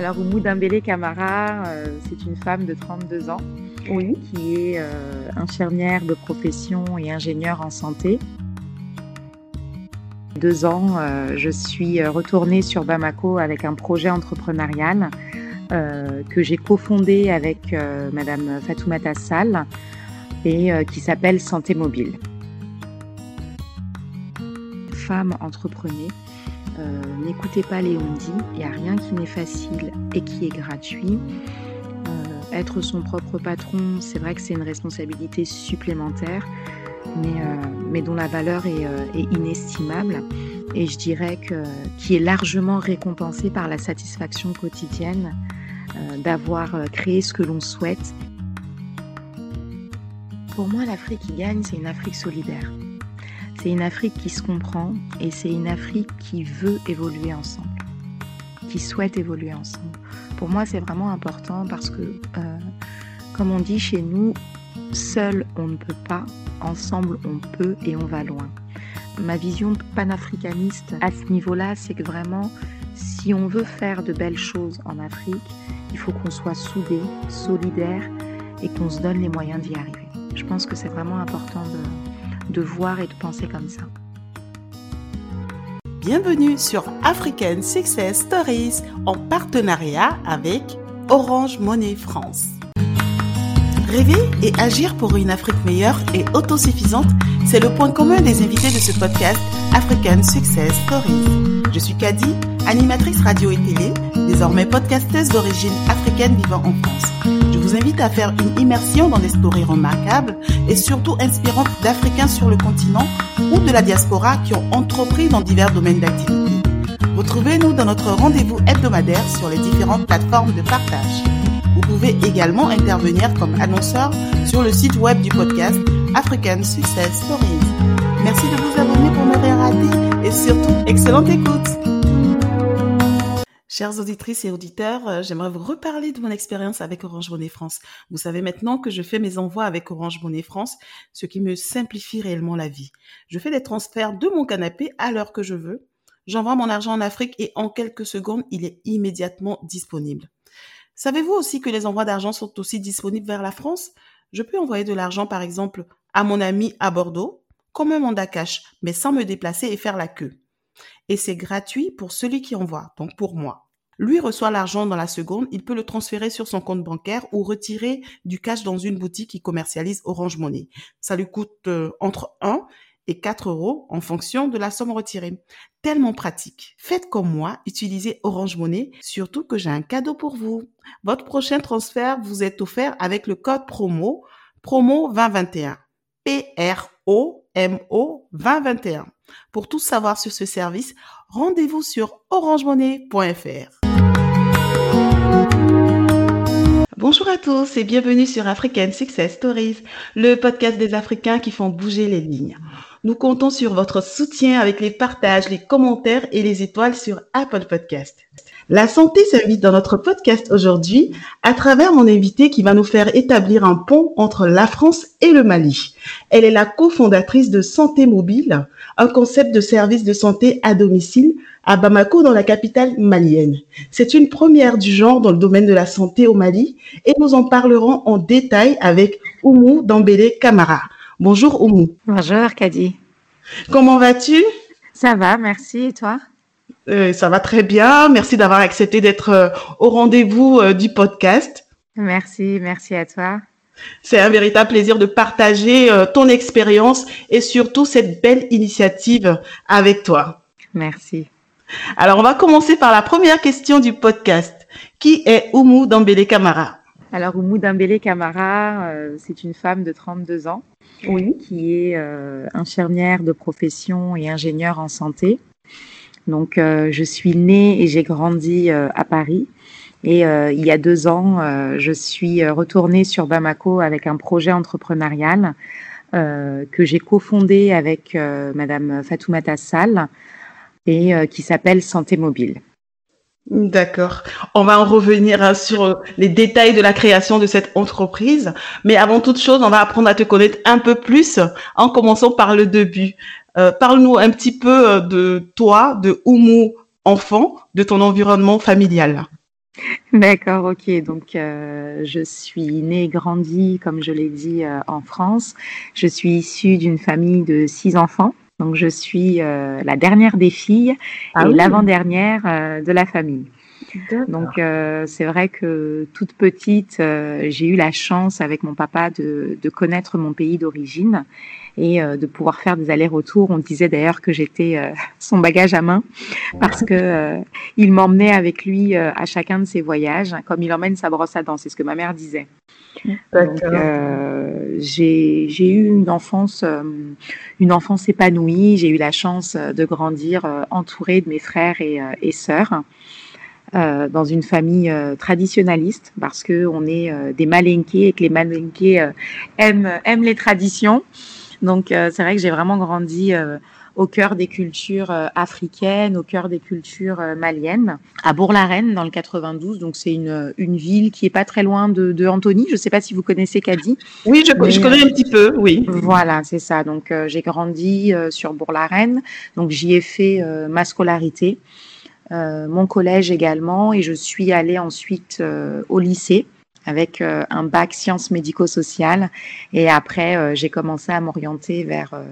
Alors, Oumou Dambélé Camara, euh, c'est une femme de 32 ans Oui. qui est euh, infirmière de profession et ingénieure en santé. Deux ans, euh, je suis retournée sur Bamako avec un projet entrepreneurial que j'ai cofondé avec Madame Fatoumata Sall et qui s'appelle Santé Mobile. Femmes, entreprenez. Euh, N'écoutez pas les on-dit, il n'y a rien qui n'est facile et qui est gratuit. Euh, être son propre patron, c'est vrai que c'est une responsabilité supplémentaire, mais, euh, dont la valeur est, est inestimable et je dirais que qui est largement récompensée par la satisfaction quotidienne d'avoir créé ce que l'on souhaite. Pour moi, l'Afrique qui gagne, c'est une Afrique solidaire. C'est une Afrique qui se comprend et c'est une Afrique qui veut évoluer ensemble, qui souhaite évoluer ensemble. Pour moi, c'est vraiment important parce que, euh, comme on dit chez nous, seul on ne peut pas, ensemble on peut et on va loin. Ma vision panafricaniste à ce niveau-là, c'est que vraiment, si on veut faire de belles choses en Afrique, il faut qu'on soit soudés, solidaires et qu'on se donne les moyens d'y arriver. Je pense que c'est vraiment important de, de voir et de penser comme ça. Bienvenue sur African Success Stories en partenariat avec Orange Monnaie France. Rêver et agir pour une Afrique meilleure et autosuffisante, c'est le point commun des invités de ce podcast African Success Stories. Je suis Kadi, animatrice radio et télé, désormais podcasteuse d'origine africaine vivant en France. Je vous invite à faire une immersion dans des stories remarquables et surtout inspirantes d'Africains sur le continent ou de la diaspora qui ont entrepris dans divers domaines d'activité. Retrouvez-nous dans notre rendez-vous hebdomadaire sur les différentes plateformes de partage. Vous pouvez également intervenir comme annonceur sur le site web du podcast African Success Stories. Merci de vous abonner pour ne rien rater et surtout, excellente écoute! Chères auditrices et auditeurs, euh, j'aimerais vous reparler de mon expérience avec Orange Monnaie France. Vous savez maintenant que je fais mes envois avec Orange Monnaie France, ce qui me simplifie réellement la vie. Je fais des transferts de mon canapé à l'heure que je veux. J'envoie mon argent en Afrique et en quelques secondes, il est immédiatement disponible. Savez-vous aussi que les envois d'argent sont aussi disponibles vers la France? Je peux envoyer de l'argent, par exemple, à mon ami à Bordeaux, comme un mandat cash, mais sans me déplacer et faire la queue. Et c'est gratuit pour celui qui envoie, donc pour moi. Lui reçoit l'argent dans la seconde, il peut le transférer sur son compte bancaire ou retirer du cash dans une boutique qui commercialise Orange Money. Ça lui coûte euh, entre 1 et 4 euros en fonction de la somme retirée. Tellement pratique. Faites comme moi, utilisez Orange Money, surtout que j'ai un cadeau pour vous. Votre prochain transfert vous est offert avec le code promo, promo 2021. P-R-O-M-O 2021. Pour tout savoir sur ce service, rendez-vous sur orangemonnaie.fr. Bonjour à tous et bienvenue sur African Success Stories, le podcast des Africains qui font bouger les lignes. Nous comptons sur votre soutien avec les partages, les commentaires et les étoiles sur Apple Podcast. La santé s'invite dans notre podcast aujourd'hui à travers mon invité qui va nous faire établir un pont entre la France et le Mali. Elle est la cofondatrice de Santé Mobile, un concept de service de santé à domicile à Bamako dans la capitale malienne. C'est une première du genre dans le domaine de la santé au Mali et nous en parlerons en détail avec Oumou Dambélé Camara. Bonjour Oumou. Bonjour Kadi. Comment vas-tu? Ça va, merci. Et toi? Euh, Ça va très bien. Merci d'avoir accepté d'être euh, au rendez-vous euh, du podcast. Merci, merci à toi. C'est un véritable plaisir de partager ton expérience et surtout cette belle initiative avec toi. Merci. Alors, on va commencer par la première question du podcast. Qui est Oumou Dambélé Camara? Alors, Oumou Dambélé Camara, c'est une femme de 32 ans Oui. qui est euh, infirmière de profession et ingénieure en santé. Donc, euh, je suis née et j'ai grandi euh, à Paris. Et euh, il y a deux ans, euh, je suis retournée sur Bamako avec un projet entrepreneurial euh, que j'ai cofondé avec euh, Madame Fatoumata Sall et euh, qui s'appelle Santé Mobile. D'accord. On va en revenir hein, sur euh, les détails de la création de cette entreprise. Mais avant toute chose, on va apprendre à te connaître un peu plus en commençant par le début. Euh, Parle-nous un petit peu euh, de toi, de Oumou enfant, de ton environnement familial. D'accord, ok. Donc, euh, je suis née et grandie, comme je l'ai dit, euh, en France. Je suis issue d'une famille de six enfants. Donc, je suis euh, la dernière des filles Ah et oui, l'avant-dernière euh, de la famille. Donc, euh, c'est vrai que toute petite, euh, j'ai eu la chance avec mon papa de, de connaître mon pays d'origine et euh, de pouvoir faire des allers-retours. On disait d'ailleurs que j'étais euh, son bagage à main parce que euh, il m'emmenait avec lui euh, à chacun de ses voyages, hein, comme il emmène sa brosse à dents. C'est ce que ma mère disait. Donc, euh, j'ai eu une enfance, euh, une enfance épanouie. J'ai eu la chance de grandir euh, entourée de mes frères et, et sœurs euh, dans une famille euh, traditionnaliste parce que on est euh, des Malinqués et que les Malinqués euh, aiment, aiment les traditions. Donc euh, c'est vrai que j'ai vraiment grandi euh, au cœur des cultures euh, africaines, au cœur des cultures euh, maliennes, à Bourg-la-Reine dans le 92. Donc c'est une, une ville qui est pas très loin de, de Antony. Je sais pas si vous connaissez Cadix, Oui, je, je connais un petit peu, oui. voilà, c'est ça. Donc, euh, j'ai grandi euh, sur Bourg-la-Reine. Donc, j'y ai fait euh, ma scolarité, mon collège également, et je suis allée ensuite euh, au lycée avec euh, un bac sciences médico-sociales. Et après, euh, j'ai commencé à m'orienter vers, euh,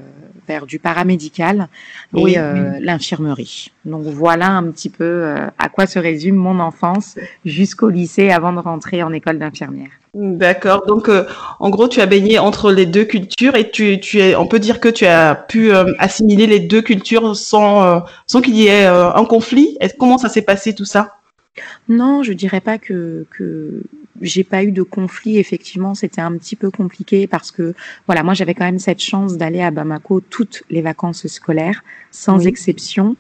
vers du paramédical Oui. et l'infirmerie. Donc, voilà un petit peu à quoi se résume mon enfance jusqu'au lycée avant de rentrer en école d'infirmière. D'accord. Donc, euh, en gros, tu as baigné entre les deux cultures et tu, tu es, on peut dire que tu as pu euh, assimiler les deux cultures sans, euh, sans qu'il y ait un conflit. Et comment ça s'est passé tout ça? Non, je dirais pas que, que j'ai pas eu de conflit. Effectivement, c'était un petit peu compliqué parce que, voilà, moi j'avais quand même cette chance d'aller à Bamako toutes les vacances scolaires, sans Oui. exception.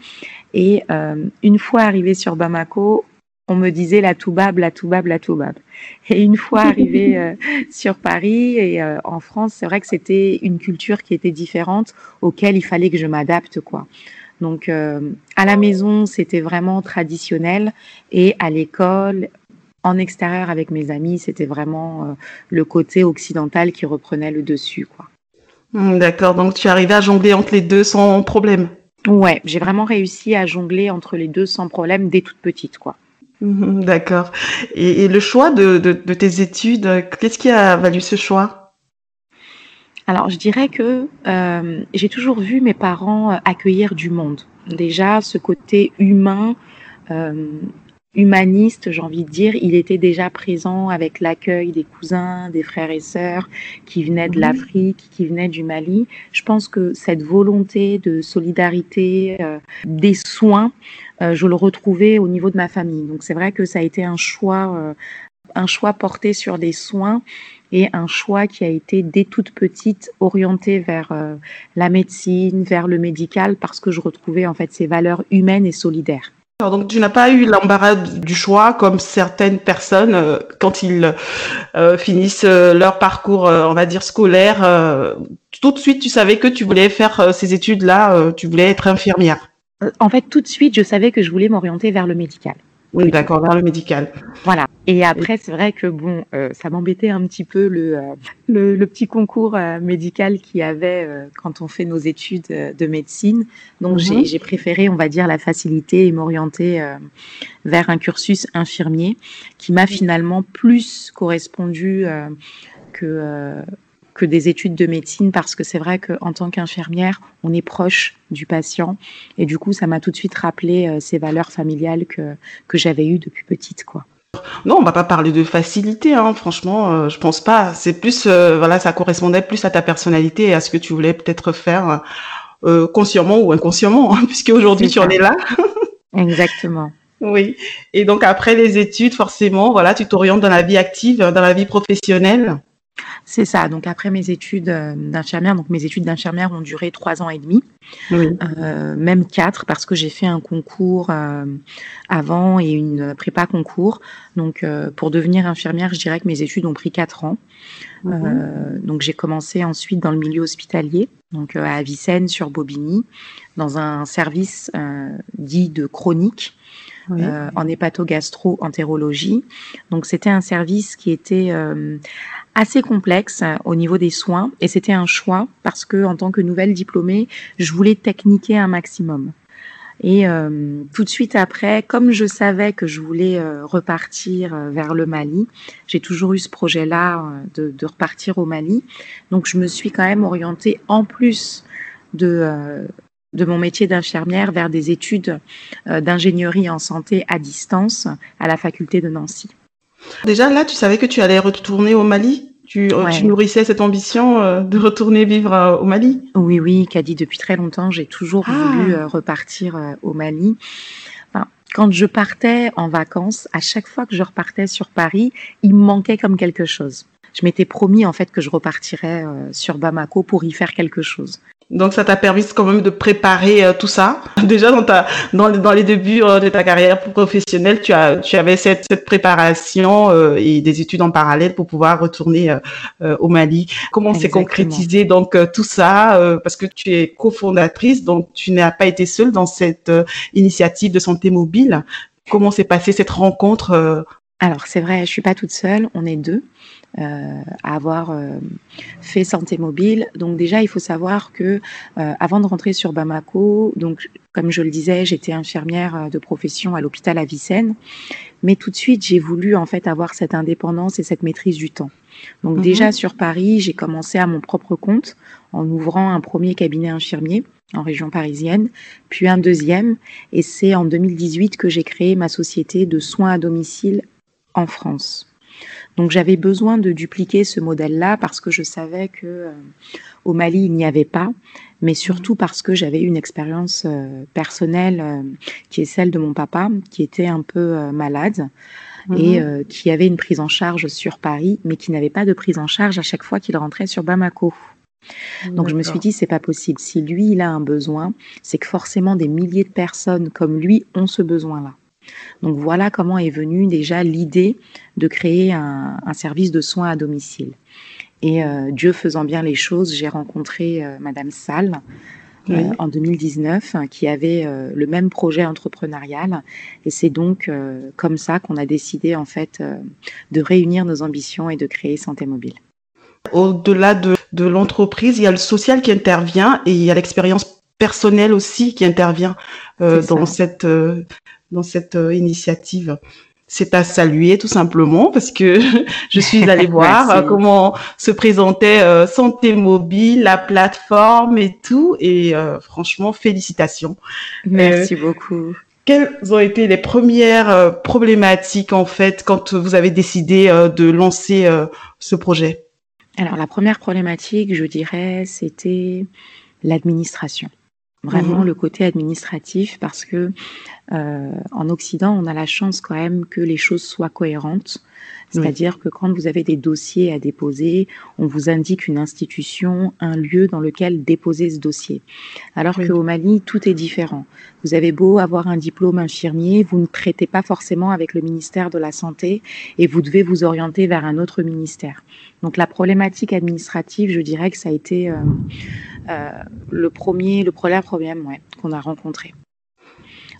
Et euh, une fois arrivée sur Bamako, on me disait la toubab, la toubab, la toubab. Et une fois arrivée euh, sur Paris et euh, en France, c'est vrai que c'était une culture qui était différente, auquel il fallait que je m'adapte, quoi. Donc, euh, à la maison, c'était vraiment traditionnel. Et à l'école, en extérieur avec mes amis, c'était vraiment euh, le côté occidental qui reprenait le dessus, quoi. Hmm, D'accord. Donc, tu arrivé à jongler entre les deux sans problème? Ouais, j'ai vraiment réussi à jongler entre les deux sans problème dès toute petite, quoi. Mhm, D'accord. Et, et le choix de, de, de tes études, qu'est-ce qui a valu ce choix? Alors, je dirais que euh, j'ai toujours vu mes parents euh, accueillir du monde. Déjà, ce côté humain, euh, humaniste, j'ai envie de dire, il était déjà présent avec l'accueil des cousins, des frères et sœurs qui venaient de l'Afrique, qui venaient du Mali. Je pense que cette volonté de solidarité, euh, des soins, euh, je le retrouvais au niveau de ma famille. Donc, c'est vrai que ça a été un choix, euh, un choix porté sur des soins et un choix qui a été dès toute petite orienté vers euh, la médecine, vers le médical, parce que je retrouvais en fait ces valeurs humaines et solidaires. Alors, donc, tu n'as pas eu l'embarras du choix comme certaines personnes euh, quand ils euh, finissent euh, leur parcours, on va dire, scolaire. tout de suite, tu savais que tu voulais faire ces études-là, tu voulais être infirmière. En fait, tout de suite, je savais que je voulais m'orienter vers le médical. Oui, d'accord, vers le médical. Voilà. Et après, c'est vrai que bon, euh, ça m'embêtait un petit peu le, euh, le, le petit concours euh, médical qu'il y avait quand on fait nos études de médecine. Donc, j'ai Mhm. j'ai préféré, on va dire, la facilité et m'orienter vers un cursus infirmier qui m'a finalement plus correspondu que, que des études de médecine parce que c'est vrai qu'en tant qu'infirmière, on est proche du patient et du coup, ça m'a tout de suite rappelé euh, ces valeurs familiales que, que j'avais eues depuis petite, quoi. Non, on va pas parler de facilité, hein, franchement, euh, je pense pas. C'est plus, euh, voilà, ça correspondait plus à ta personnalité et à ce que tu voulais peut-être faire euh, consciemment ou inconsciemment, hein, puisque aujourd'hui tu en es là. Exactement. Oui. Et donc après les études, forcément, voilà, tu t'orientes dans la vie active, dans la vie professionnelle. C'est ça. Donc après mes études euh, d'infirmière, donc mes études d'infirmière ont duré trois ans et demi, Oui. euh, même quatre parce que j'ai fait un concours euh, avant et une prépa concours. Donc euh, pour devenir infirmière, je dirais que mes études ont pris quatre ans. Mhm. Euh, donc j'ai commencé ensuite dans le milieu hospitalier, donc à Avicenne sur Bobigny, dans un service dit de chronique Euh, en hépato-gastro-entérologie. Donc c'était un service qui était euh, assez complexe euh, au niveau des soins et c'était un choix parce que en tant que nouvelle diplômée, je voulais techniquer un maximum. Et euh, tout de suite après, comme je savais que je voulais euh, repartir vers le Mali, j'ai toujours eu ce projet-là de, de, repartir au Mali. Donc je me suis quand même orientée en plus de, de mon métier d'infirmière vers des études d'ingénierie en santé à distance à la faculté de Nancy. Déjà là, tu savais que tu allais retourner au Mali tu, euh, tu, nourrissais cette ambition euh, de retourner vivre euh, au Mali Oui, oui, Kadi, depuis très longtemps, j'ai toujours ah. voulu repartir au Mali. Enfin, quand je partais en vacances, à chaque fois que je repartais sur Paris, il me manquait comme quelque chose. Je m'étais promis en fait que je repartirais sur Bamako pour y faire quelque chose. Donc ça t'a permis quand même de préparer euh, tout ça. Déjà dans ta dans, dans les débuts euh, de ta carrière professionnelle, tu as tu avais cette, cette préparation euh, et des études en parallèle pour pouvoir retourner au Mali. Comment s'est concrétisé donc tout ça parce que tu es cofondatrice donc tu n'as pas été seule dans cette initiative de santé mobile. Comment s'est passée cette rencontre Alors c'est vrai, je suis pas toute seule, on est deux. Euh, à avoir euh, fait santé mobile. Donc déjà, il faut savoir que euh, avant de rentrer sur Bamako, donc comme je le disais, j'étais infirmière de profession à l'hôpital Avicenne, mais tout de suite, j'ai voulu en fait avoir cette indépendance et cette maîtrise du temps. Donc mhm. déjà sur Paris, j'ai commencé à mon propre compte en ouvrant un premier cabinet infirmier en région parisienne, puis un deuxième, et c'est en 2018 que j'ai créé ma société de soins à domicile en France. Donc j'avais besoin de dupliquer ce modèle-là parce que je savais que euh, au Mali il n'y avait pas, mais surtout parce que j'avais une expérience euh, personnelle euh, qui est celle de mon papa qui était un peu malade et mhm. qui avait une prise en charge sur Paris, mais qui n'avait pas de prise en charge à chaque fois qu'il rentrait sur Bamako. Donc je me suis dit c'est pas possible. Si lui il a un besoin, c'est que forcément des milliers de personnes comme lui ont ce besoin-là. Donc voilà comment est venue déjà l'idée de créer un, service de soins à domicile. Et euh, Dieu faisant bien les choses, j'ai rencontré euh, Madame Salle euh, en 2019 qui avait le même projet entrepreneurial. Et c'est donc comme ça qu'on a décidé en fait de réunir nos ambitions et de créer Santé Mobile. Au-delà de, de l'entreprise, il y a le social qui intervient et il y a l'expérience personnelle aussi qui intervient dans cette dans cette euh, initiative. C'est à saluer tout simplement parce que je suis allée voir euh, comment se présentait euh, Santé Mobile, la plateforme et tout. Et franchement, félicitations. Merci beaucoup. Quelles ont été les premières problématiques en fait quand vous avez décidé de lancer ce projet? Alors la première problématique, je dirais, c'était l'administration vraiment mhm. le côté administratif parce que euh, en Occident, on a la chance quand même que les choses soient cohérentes. C'est-à-dire que quand vous avez des dossiers à déposer, on vous indique une institution, un lieu dans lequel déposer ce dossier. Alors qu'au Mali, tout est différent. Vous avez beau avoir un diplôme infirmier, vous ne traitez pas forcément avec le ministère de la Santé et vous devez vous orienter vers un autre ministère. Donc la problématique administrative, je dirais que ça a été euh, euh, le premier, le premier problème ouais, qu'on a rencontré.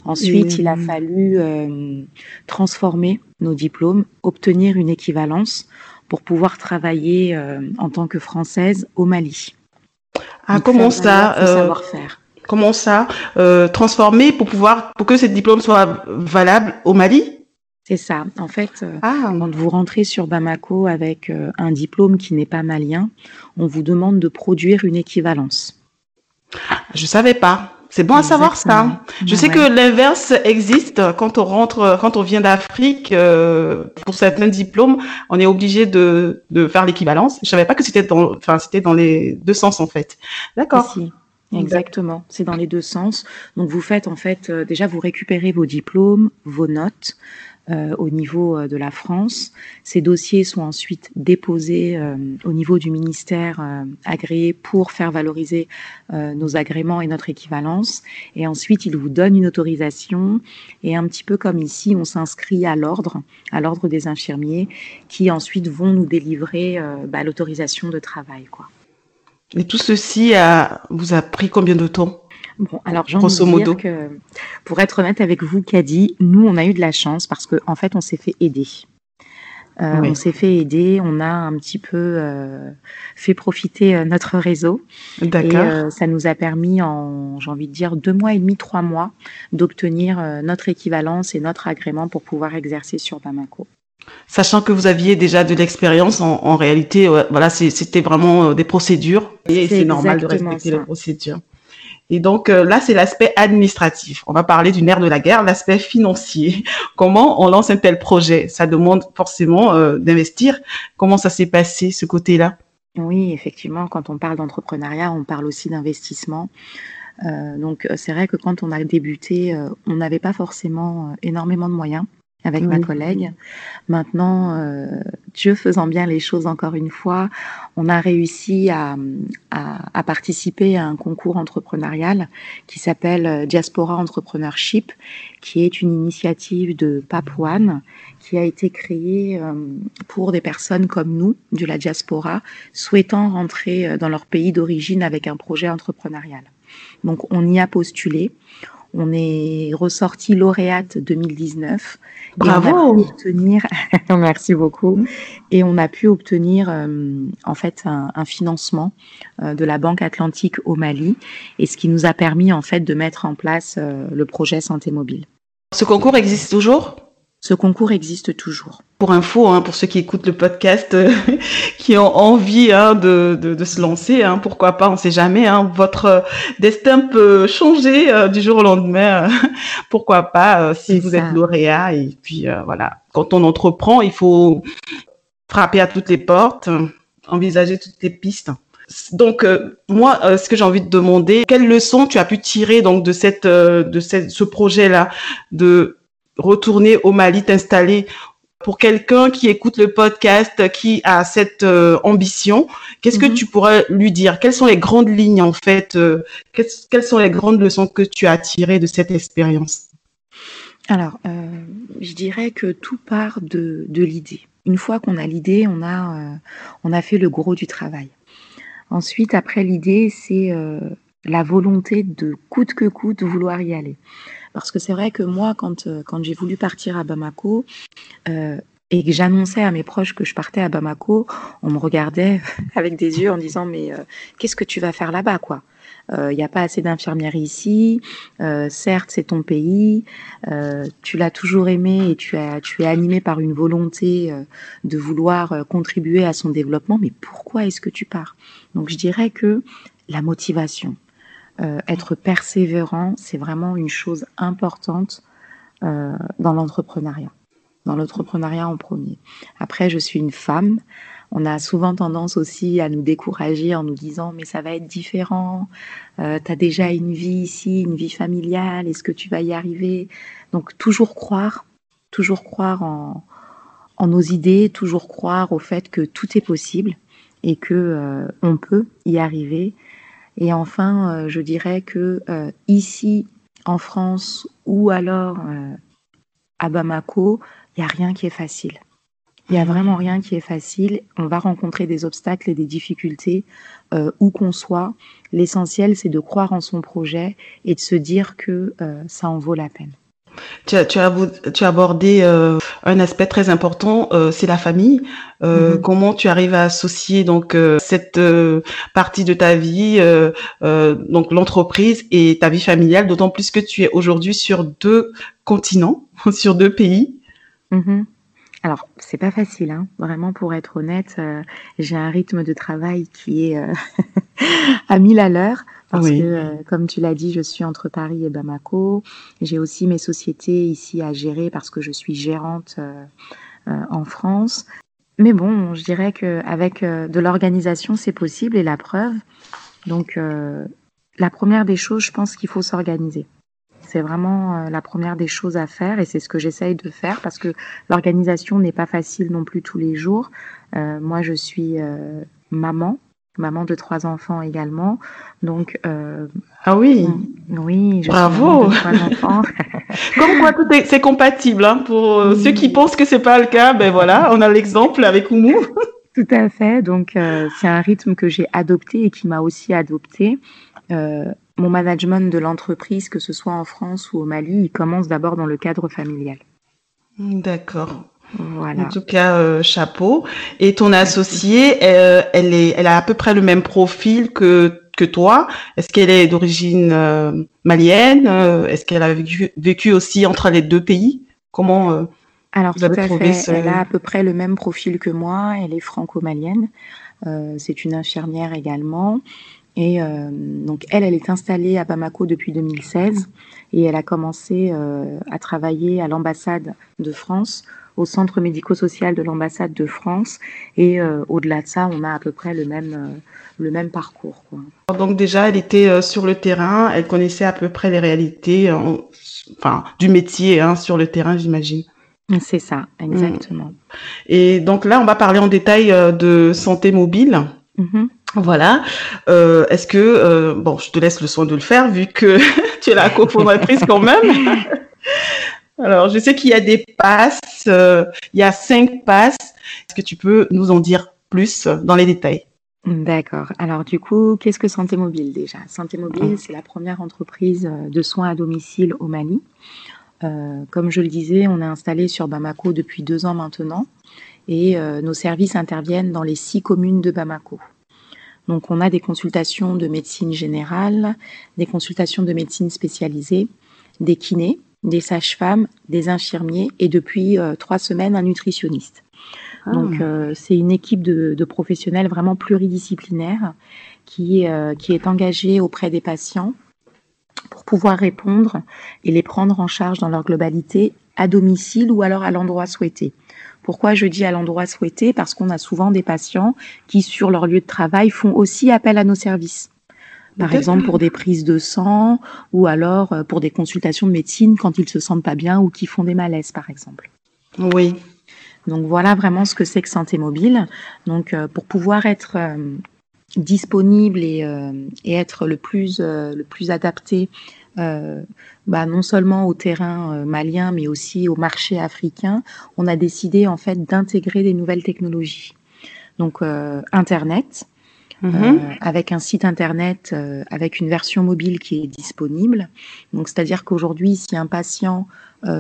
Ensuite, il a fallu euh, transformer nos diplômes, obtenir une équivalence pour pouvoir travailler euh, en tant que française au Mali. Ah, comment ça savoir-faire. Comment ça transformer pour pouvoir pour que ces diplômes soient valables au Mali? C'est ça. En fait, ah. quand vous rentrez sur Bamako avec un diplôme qui n'est pas malien, on vous demande de produire une équivalence. Je savais pas. C'est bon à savoir ça. Je sais que l'inverse existe quand on rentre, quand on vient d'Afrique euh, pour certains diplômes, on est obligé de, de faire l'équivalence. Je savais pas que c'était dans, enfin c'était dans les deux sens en fait. D'accord. Exactement, c'est dans les deux sens. Donc vous faites en fait euh, déjà vous récupérez vos diplômes, vos notes, euh, au niveau euh, de la France. Ces dossiers sont ensuite déposés euh, au niveau du ministère agréé pour faire valoriser nos agréments et notre équivalence. Et ensuite, il vous donne une autorisation. Et un petit peu comme ici, on s'inscrit à l'ordre, à l'ordre des infirmiers, qui ensuite vont nous délivrer bah, l'autorisation de travail. Quoi. Et tout ceci vous a pris combien de temps? Bon, alors j'ai envie de dire que, pour être honnête avec vous, Caddy, nous, on a eu de la chance parce qu'en en fait, on s'est fait aider. On s'est fait aider, on a un petit peu fait profiter notre réseau. Et ça nous a permis en, j'ai envie de dire, deux mois et demi, trois mois, d'obtenir notre équivalence et notre agrément pour pouvoir exercer sur Bamako. Sachant que vous aviez déjà de l'expérience, en, réalité, voilà, c'était vraiment des procédures et c'est normal de respecter les procédures. Et donc euh, là, c'est l'aspect administratif. On va parler du nerf de la guerre, l'aspect financier. Comment on lance un tel projet? Ça demande forcément euh, d'investir. Comment ça s'est passé ce côté-là? Oui, effectivement, quand on parle d'entrepreneuriat, on parle aussi d'investissement. Euh, donc c'est vrai que quand on a débuté, on n'avait pas forcément énormément de moyens avec ma collègue. Maintenant, euh, Dieu faisant bien les choses encore une fois, on a réussi à, à, participer à un concours entrepreneurial qui s'appelle euh, Diaspora Entrepreneurship, qui est une initiative de Papouane qui a été créée euh, pour des personnes comme nous, de la diaspora, souhaitant rentrer dans leur pays d'origine avec un projet entrepreneurial. Donc on y a postulé. On est ressorti lauréate 2019. Bravo. Et on a pu obtenir, merci beaucoup. Mm. Et on a pu obtenir euh, en fait un, financement euh, de la Banque Atlantique au Mali, et ce qui nous a permis en fait de mettre en place euh, le projet Santé Mobile. Ce concours existe toujours? Ce concours existe toujours. Pour info, hein, pour ceux qui écoutent le podcast, euh, qui ont envie hein, de, de, de, se lancer, hein, pourquoi pas, on ne sait jamais. Hein, votre euh, destin peut changer euh, du jour au lendemain. pourquoi pas, si vous êtes lauréat. Et puis voilà, quand on entreprend, il faut frapper à toutes les portes, envisager toutes les pistes. Donc moi, ce que j'ai envie de demander, quelle leçon tu as pu tirer donc de cette de cette, ce projet-là de retourner au Mali, t'installer pour quelqu'un qui écoute le podcast, qui a cette euh, ambition, qu'est-ce que mhm. tu pourrais lui dire? Quelles sont les grandes lignes en fait euh, quelles, sont les grandes leçons que tu as tirées de cette expérience? Alors, euh, je dirais que tout part de, de l'idée. Une fois qu'on a l'idée, on a on a fait le gros du travail. Ensuite, après l'idée, c'est la volonté de coûte que coûte vouloir y aller. Parce que c'est vrai que moi, quand, euh, quand j'ai voulu partir à Bamako, euh, et que j'annonçais à mes proches que je partais à Bamako, on me regardait avec des yeux en disant mais euh, qu'est-ce que tu vas faire là-bas quoi? Il n'y a pas assez d'infirmières ici. certes, c'est ton pays. tu l'as toujours aimé et tu, tu es animé par une volonté de vouloir contribuer à son développement. Mais pourquoi est-ce que tu pars? Donc je dirais que la motivation, euh, être persévérant, c'est vraiment une chose importante euh, dans l'entrepreneuriat. Dans l'entrepreneuriat en premier. Après, je suis une femme. On a souvent tendance aussi à nous décourager en nous disant mais ça va être différent, euh, tu as déjà une vie ici, une vie familiale, est-ce que tu vas y arriver? Donc toujours croire, toujours croire en, nos idées, toujours croire au fait que tout est possible et que euh, on peut y arriver et enfin, euh, je dirais que euh, ici, en France, ou alors euh, à Bamako, il n'y a rien qui est facile. Il n'y a vraiment rien qui est facile. On va rencontrer des obstacles et des difficultés où qu'on soit. L'essentiel, c'est de croire en son projet et de se dire que ça en vaut la peine. Tu as, tu as, tu as abordé euh, un aspect très important, euh, c'est la famille. Euh, mm-hmm. Comment tu arrives à associer donc cette partie de ta vie, donc l'entreprise et ta vie familiale, d'autant plus que tu es aujourd'hui sur deux continents, sur deux pays? Mm-hmm. Alors, c'est pas facile, hein. vraiment pour être honnête, j'ai un rythme de travail qui est à mille à l'heure. Parce que, euh, comme tu l'as dit, je suis entre Paris et Bamako. J'ai aussi mes sociétés ici à gérer parce que je suis gérante euh, euh, en France. Mais bon, je dirais qu'avec de l'organisation, c'est possible et la preuve. Donc, la première des choses, je pense qu'il faut s'organiser. C'est vraiment la première des choses à faire et c'est ce que j'essaye de faire parce que l'organisation n'est pas facile non plus tous les jours. moi, je suis maman, maman de trois enfants également. Donc, euh, ah oui, oui, je bravo. Suis maman de trois enfants. Comme quoi, tout est, c'est compatible. Hein, pour euh, ceux qui pensent que c'est pas le cas, ben voilà, on a l'exemple avec Oumou. Tout à fait. Donc, euh, c'est un rythme que j'ai adopté et qui m'a aussi adopté. Euh, mon management de l'entreprise, que ce soit en France ou au Mali, il commence d'abord dans le cadre familial. D'accord. Voilà. En tout cas, chapeau. Et ton associée, elle, est, elle a à peu près le même profil que que toi. Est-ce qu'elle est d'origine malienne Est-ce qu'elle a vécu, vécu, aussi entre les deux pays? Comment alors tout à fait. Elle a à peu près le même profil que moi. Elle est franco-malienne. Euh, c'est une infirmière également. Et euh, donc elle, elle est installée à Bamako depuis 2016 et elle a commencé euh, à travailler à l'ambassade de France, au centre médico-social de l'ambassade de France. Et au-delà de ça, on a à peu près le même le même parcours. Quoi. Donc déjà, elle était sur le terrain, elle connaissait à peu près les réalités, enfin du métier hein, sur le terrain, j'imagine. C'est ça, exactement. Et donc là, on va parler en détail euh, de santé mobile. Mm-hmm. Voilà. Euh, Est-ce que euh, bon, je te laisse le soin de le faire vu que tu es la cofondatrice quand même. Alors, je sais qu'il y a des passes. Euh, il y a cinq passes. Est-ce que tu peux nous en dire plus dans les détails? D'accord. Alors du coup, qu'est-ce que Santé Mobile déjà? Santé Mobile, ah. c'est la première entreprise de soins à domicile au Mali. Euh, comme je le disais, on est installé sur Bamako depuis deux ans maintenant et euh, nos services interviennent dans les six communes de Bamako. Donc on a des consultations de médecine générale, des consultations de médecine spécialisée, des kinés, des sages-femmes, des infirmiers et depuis euh, trois semaines un nutritionniste. Ah. Donc c'est une équipe de, de, professionnels vraiment pluridisciplinaires qui, qui est engagée auprès des patients pour pouvoir répondre et les prendre en charge dans leur globalité à domicile ou alors à l'endroit souhaité. Pourquoi je dis à l'endroit souhaité? Parce qu'on a souvent des patients qui, sur leur lieu de travail, font aussi appel à nos services. Par exemple, pour des prises de sang ou alors euh, pour des consultations de médecine quand ils se sentent pas bien ou qui font des malaises, par exemple. Oui. Donc voilà vraiment ce que c'est que santé mobile. Donc euh, pour pouvoir être euh, disponible et, euh, et, être le plus, le plus adapté euh, bah, non seulement au terrain malien mais aussi au marché africain, on a décidé en fait d'intégrer des nouvelles technologies. Donc Internet, mhm. avec un site internet avec une version mobile qui est disponible. Donc c'est-à-dire qu'aujourd'hui, si un patient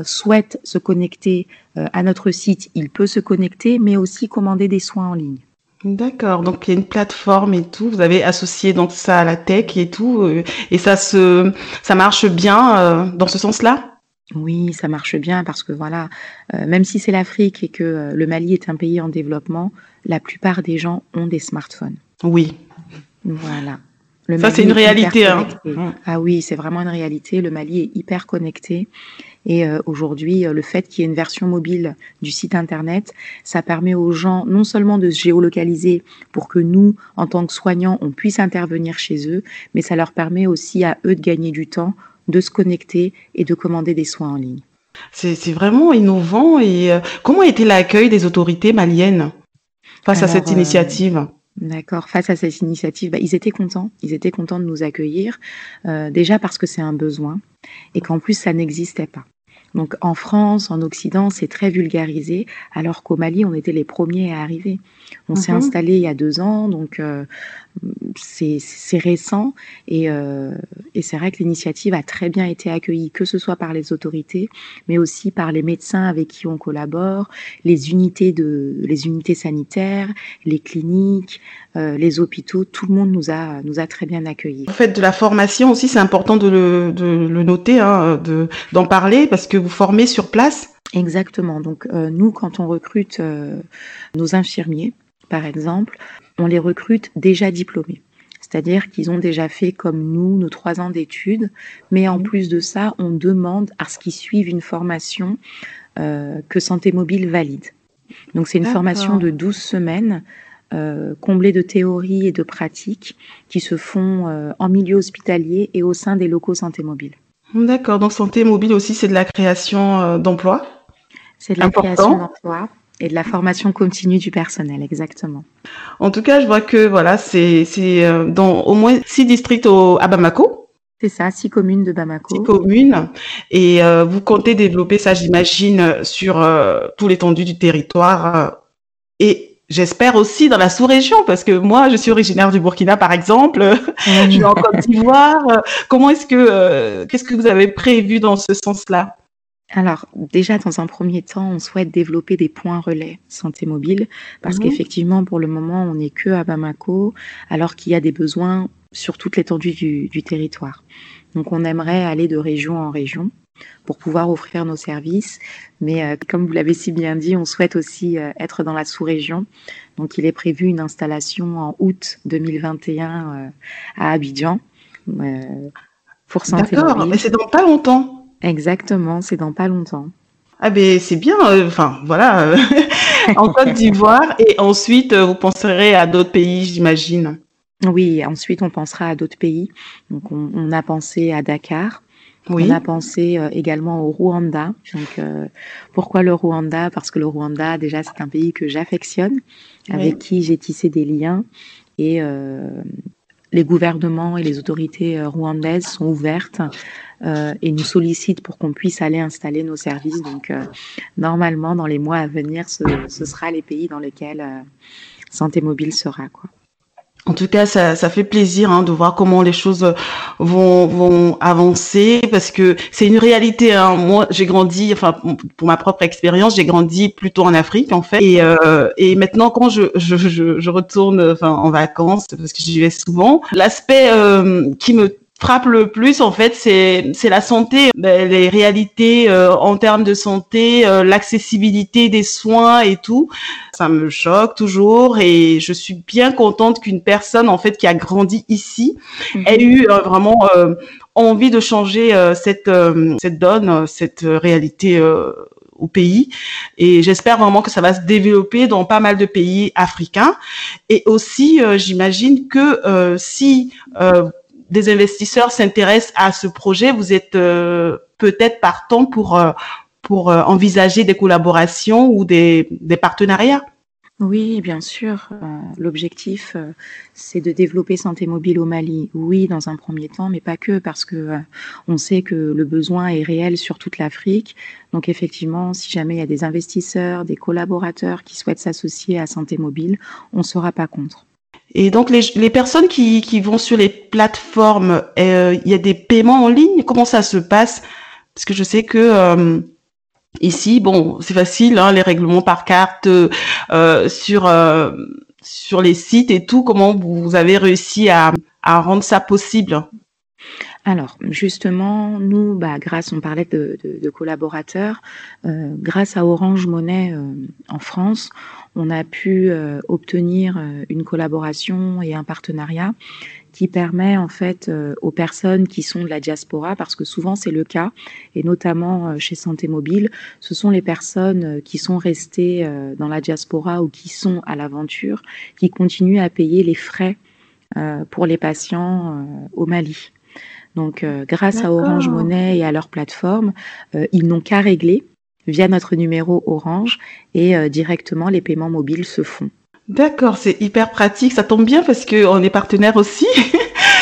souhaite se connecter à notre site, il peut se connecter, mais aussi commander des soins en ligne. D'accord, donc il y a une plateforme et tout. Vous avez associé donc ça à la tech et tout, euh, et ça se, ça marche bien euh, dans ce sens-là? Oui, ça marche bien parce que voilà, euh, même si c'est l'Afrique et que le Mali est un pays en développement, la plupart des gens ont des smartphones. Oui. Voilà. ça c'est une réalité. Hein. Ah oui, c'est vraiment une réalité. Le Mali est hyper connecté et euh, aujourd'hui, euh, le fait qu'il y ait une version mobile du site internet, ça permet aux gens non seulement de se géolocaliser pour que nous, en tant que soignants, on puisse intervenir chez eux, mais ça leur permet aussi à eux de gagner du temps, de se connecter et de commander des soins en ligne. C'est vraiment innovant. Et euh, comment a été l'accueil des autorités maliennes face à cette initiative? D'accord. Face à cette initiative, bah, ils étaient contents. Ils étaient contents de nous accueillir. déjà parce que c'est un besoin et qu'en plus ça n'existait pas. Donc en France, en Occident, c'est très vulgarisé, alors qu'au Mali, on était les premiers à arriver. On s'est mhm. installé il y a deux ans, donc euh, c'est récent euh, et, c'est vrai que l'initiative a très bien été accueillie, que ce soit par les autorités, mais aussi par les médecins avec qui on collabore, les unités de les unités sanitaires, les cliniques, euh, les hôpitaux. Tout le monde nous a nous a très bien accueillis. En fait, de la formation aussi, c'est important de le, de le noter, hein, d'en parler parce que vous formez sur place. Exactement. Donc euh, nous, quand on recrute nos infirmiers, par exemple, on les recrute déjà diplômés. C'est-à-dire qu'ils ont déjà fait comme nous nos trois ans d'études, mais en plus de ça, on demande à ce qu'ils suivent une formation euh, que Santé Mobile valide. Donc c'est une formation de 12 semaines euh, comblée de théorie et de pratique qui se font euh, en milieu hospitalier et au sein des locaux Santé Mobile. D'accord, donc Santé Mobile aussi, c'est de la création d'emplois? C'est de la création d'emplois. Et de la formation continue du personnel, exactement. En tout cas, je vois que voilà, c'est euh, dans au moins six districts au, à Bamako. C'est ça, six communes de Bamako. Six communes. Et euh, vous comptez développer ça, j'imagine, sur euh, tout l'étendue du territoire. et j'espère aussi dans la sous-région, parce que moi, je suis originaire du Burkina, par exemple. je suis en Côte d'Ivoire. Comment est-ce que, qu'est-ce que vous avez prévu dans ce sens-là? Alors, déjà, dans un premier temps, on souhaite développer des points relais santé mobile parce Mhm. qu'effectivement, pour le moment, on n'est que à Bamako, alors qu'il y a des besoins sur toute l'étendue du, du territoire. Donc, on aimerait aller de région en région pour pouvoir offrir nos services. Mais euh, comme vous l'avez si bien dit, on souhaite aussi euh, être dans la sous-région. Donc, il est prévu une installation en août 2021 euh, à Abidjan euh, pour santé D'accord, mobile. mais c'est dans pas longtemps. Exactement, c'est dans pas longtemps. Ah ben c'est bien, euh, enfin voilà, euh, en Côte d'Ivoire et ensuite euh, vous penserez à d'autres pays, j'imagine. Oui, ensuite on pensera à d'autres pays. Donc on, on a pensé à Dakar, Oui, on a pensé euh, également au Rwanda. Donc euh, pourquoi le Rwanda? Parce que le Rwanda, déjà, c'est un pays que j'affectionne, avec qui j'ai tissé des liens et euh, les gouvernements et les autorités euh, rwandaises sont ouvertes euh, et nous sollicitent pour qu'on puisse aller installer nos services. Donc euh, normalement, dans les mois à venir, ce, ce sera les pays dans lesquels euh, Santé Mobile sera. Quoi. En tout cas, ça, ça fait plaisir hein, de voir comment les choses vont, vont avancer parce que c'est une réalité. Hein. Moi, j'ai grandi, enfin pour ma propre expérience, j'ai grandi plutôt en Afrique en fait. Et, euh, et maintenant, quand je, je, je, je retourne enfin, en vacances, parce que j'y vais souvent, l'aspect euh, qui me frappe le plus en fait c'est c'est la santé ben, les réalités euh, en termes de santé euh, l'accessibilité des soins et tout. Ça me choque toujours et je suis bien contente qu'une personne en fait qui a grandi ici Mhm. ait eu euh, vraiment euh, envie de changer euh, cette euh, cette donne cette réalité euh, au pays. Et j'espère vraiment que ça va se développer dans pas mal de pays africains. Et aussi euh, j'imagine que euh, si euh, des investisseurs s'intéressent à ce projet, vous êtes euh, peut-être partant pour euh, pour euh, envisager des collaborations ou des, des partenariats? Oui, bien sûr. L'objectif, c'est de développer Santé Mobile au Mali. Oui, dans un premier temps, mais pas que, parce que on sait que le besoin est réel sur toute l'Afrique. Donc effectivement, si jamais il y a des investisseurs, des collaborateurs qui souhaitent s'associer à Santé Mobile, on ne sera pas contre. Et donc les, les personnes qui, qui vont sur les plateformes, euh, il y a des paiements en ligne? Comment ça se passe? Parce que je sais que euh, ici, bon, c'est facile, hein, les règlements par carte euh, sur euh, sur les sites et tout. Comment vous avez réussi à, à rendre ça possible? Alors, justement, nous, bah, grâce, on parlait de, de, de collaborateurs, euh, grâce à Orange Monnaie euh, en France, on a pu euh, obtenir euh, une collaboration et un partenariat qui permet en fait euh, aux personnes qui sont de la diaspora, parce que souvent c'est le cas, et notamment euh, chez Santé Mobile, ce sont les personnes qui sont restées euh, dans la diaspora ou qui sont à l'aventure, qui continuent à payer les frais euh, pour les patients euh, au Mali. Donc, euh, grâce à Orange. Monnaie et à leur plateforme, euh, ils n'ont qu'à régler via notre numéro Orange et euh, directement les paiements mobiles se font. D'accord, c'est hyper pratique. Ça tombe bien parce que on est partenaire aussi.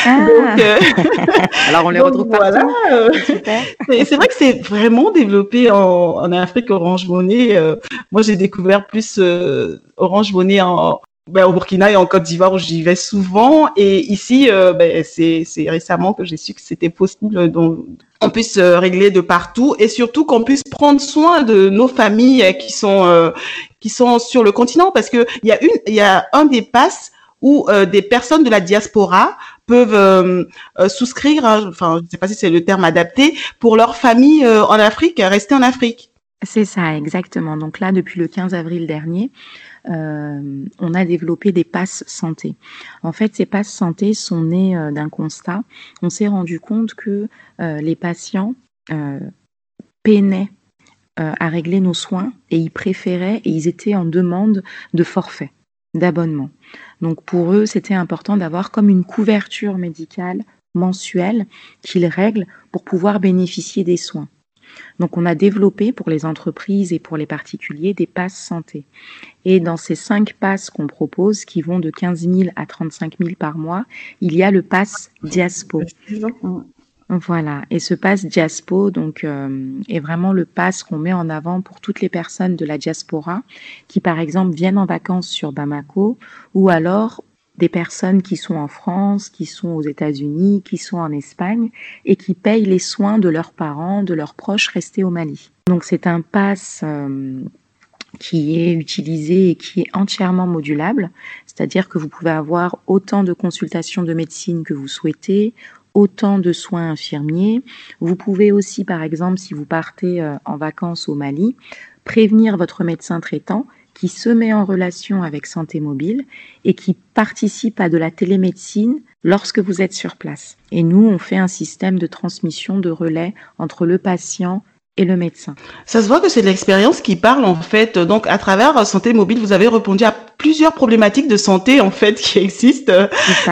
Ah, Donc, euh, alors on les donc retrouve voilà. partout. Super. C'est c'est vrai que c'est vraiment développé en, en Afrique Orange Monnaie. euh, moi, j'ai découvert plus euh, Orange Monnaie en, ben, au Burkina et en Côte d'Ivoire j'y vais souvent. Et ici, euh, ben, c'est récemment que j'ai su que c'était possible donc, qu'on puisse euh, régler de partout et surtout qu'on puisse prendre soin de nos familles euh, qui sont euh, qui sont sur le continent parce que il y a une il y a un des passes où des personnes de la diaspora peuvent souscrire, hein, enfin, je ne sais pas si c'est le terme adapté, pour leur famille en Afrique, rester en Afrique. C'est ça, exactement. Donc là, depuis le 15 avril dernier, euh, on a développé des passes santé. En fait, ces passes santé sont nées euh, d'un constat. On s'est rendu compte que euh, les patients peinaient à régler nos soins et ils préféraient et ils étaient en demande de forfait, d'abonnement. Donc pour eux, c'était important d'avoir comme une couverture médicale mensuelle qu'ils règlent pour pouvoir bénéficier des soins. Donc on a développé pour les entreprises et pour les particuliers des passes santé. Et dans ces cinq passes qu'on propose, qui vont de 15 000 à 35 000 par mois, il y a le pass Diaspo. Voilà. Et ce pass Diaspo donc, euh, est vraiment le pass qu'on met en avant pour toutes les personnes de la diaspora qui, par exemple, viennent en vacances sur Bamako ou alors des personnes qui sont en France, qui sont aux États-Unis, qui sont en Espagne et qui payent les soins de leurs parents, de leurs proches restés au Mali. Donc c'est un pass euh, qui est utilisé et qui est entièrement modulable, c'est-à-dire que vous pouvez avoir autant de consultations de médecine que vous souhaitez, autant de soins infirmiers. Vous pouvez aussi, par exemple, si vous partez euh, en vacances au Mali, prévenir votre médecin traitant qui se met en relation avec Santé Mobile et qui participe à de la télémédecine lorsque vous êtes sur place. Et nous, on fait un système de transmission de relais entre le patient et le médecin. Ça se voit que c'est l'expérience qui parle en fait. Donc à travers Santé Mobile, vous avez répondu à plusieurs problématiques de santé en fait qui existent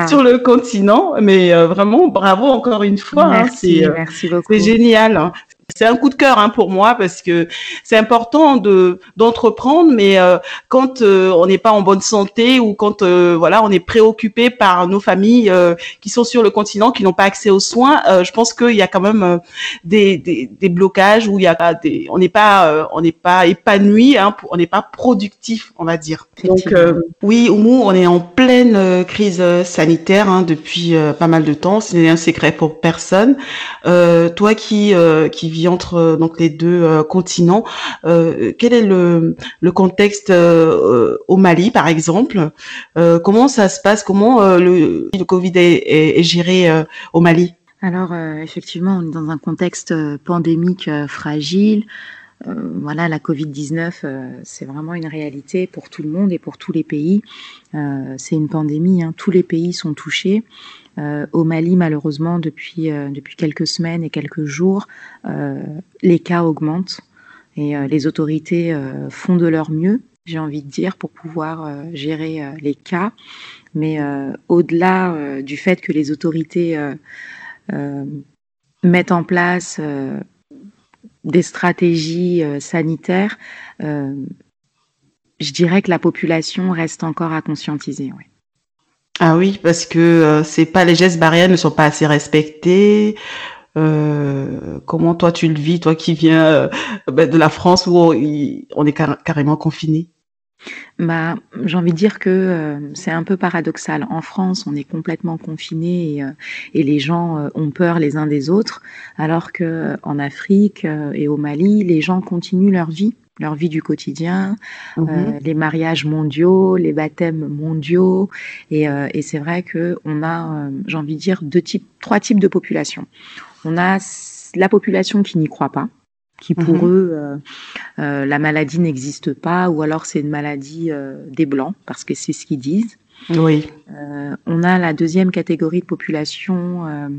sur le continent. Mais euh, vraiment bravo encore une fois. Hein. Merci, merci beaucoup. C'est génial. C'est un coup de cœur hein, pour moi parce que c'est important de d'entreprendre, mais euh, quand euh, on n'est pas en bonne santé ou quand euh, voilà on est préoccupé par nos familles qui sont sur le continent, qui n'ont pas accès aux soins, je pense qu'il y a quand même des, des, des, blocages où il y a des, on n'est pas on n'est pas épanoui, hein, on n'est pas productif, on va dire. Donc oui, Oumou, on est en pleine crise sanitaire hein, depuis pas mal de temps. C'est un secret pour personne. toi qui qui entre euh, donc les deux euh, continents. Euh, quel est le, contexte au Mali, par exemple? Comment ça se passe? Comment le, Covid est, est, géré au Mali? Alors effectivement, on est dans un contexte pandémique fragile. voilà, la Covid-19, c'est vraiment une réalité pour tout le monde et pour tous les pays. c'est une pandémie, hein. tous les pays sont touchés. Euh, au Mali, malheureusement, depuis, euh, depuis quelques semaines et quelques jours, euh, les cas augmentent et les autorités font de leur mieux, j'ai envie de dire, pour pouvoir gérer les cas. Mais au-delà du fait que les autorités mettent en place des stratégies sanitaires, je dirais que la population reste encore à conscientiser. Ouais. Ah oui, parce que euh, c'est pas les gestes barrières ne sont pas assez respectés. Euh, comment toi tu le vis, toi qui viens euh, ben, de la France où on, est carrément confiné? Bah, j'ai envie de dire que c'est un peu paradoxal. En France, on est complètement confiné et, et les gens ont peur les uns des autres, alors que en Afrique et au Mali, les gens continuent leur vie leur vie du quotidien, euh, mhm. les mariages mondiaux, les baptêmes mondiaux. Et, euh, et c'est vrai que on a, euh, j'ai envie de dire, deux types, trois types de population. On a la population qui n'y croit pas, qui pour mhm. eux, la maladie n'existe pas, ou alors c'est une maladie des blancs, parce que c'est ce qu'ils disent. Oui. on a la deuxième catégorie de population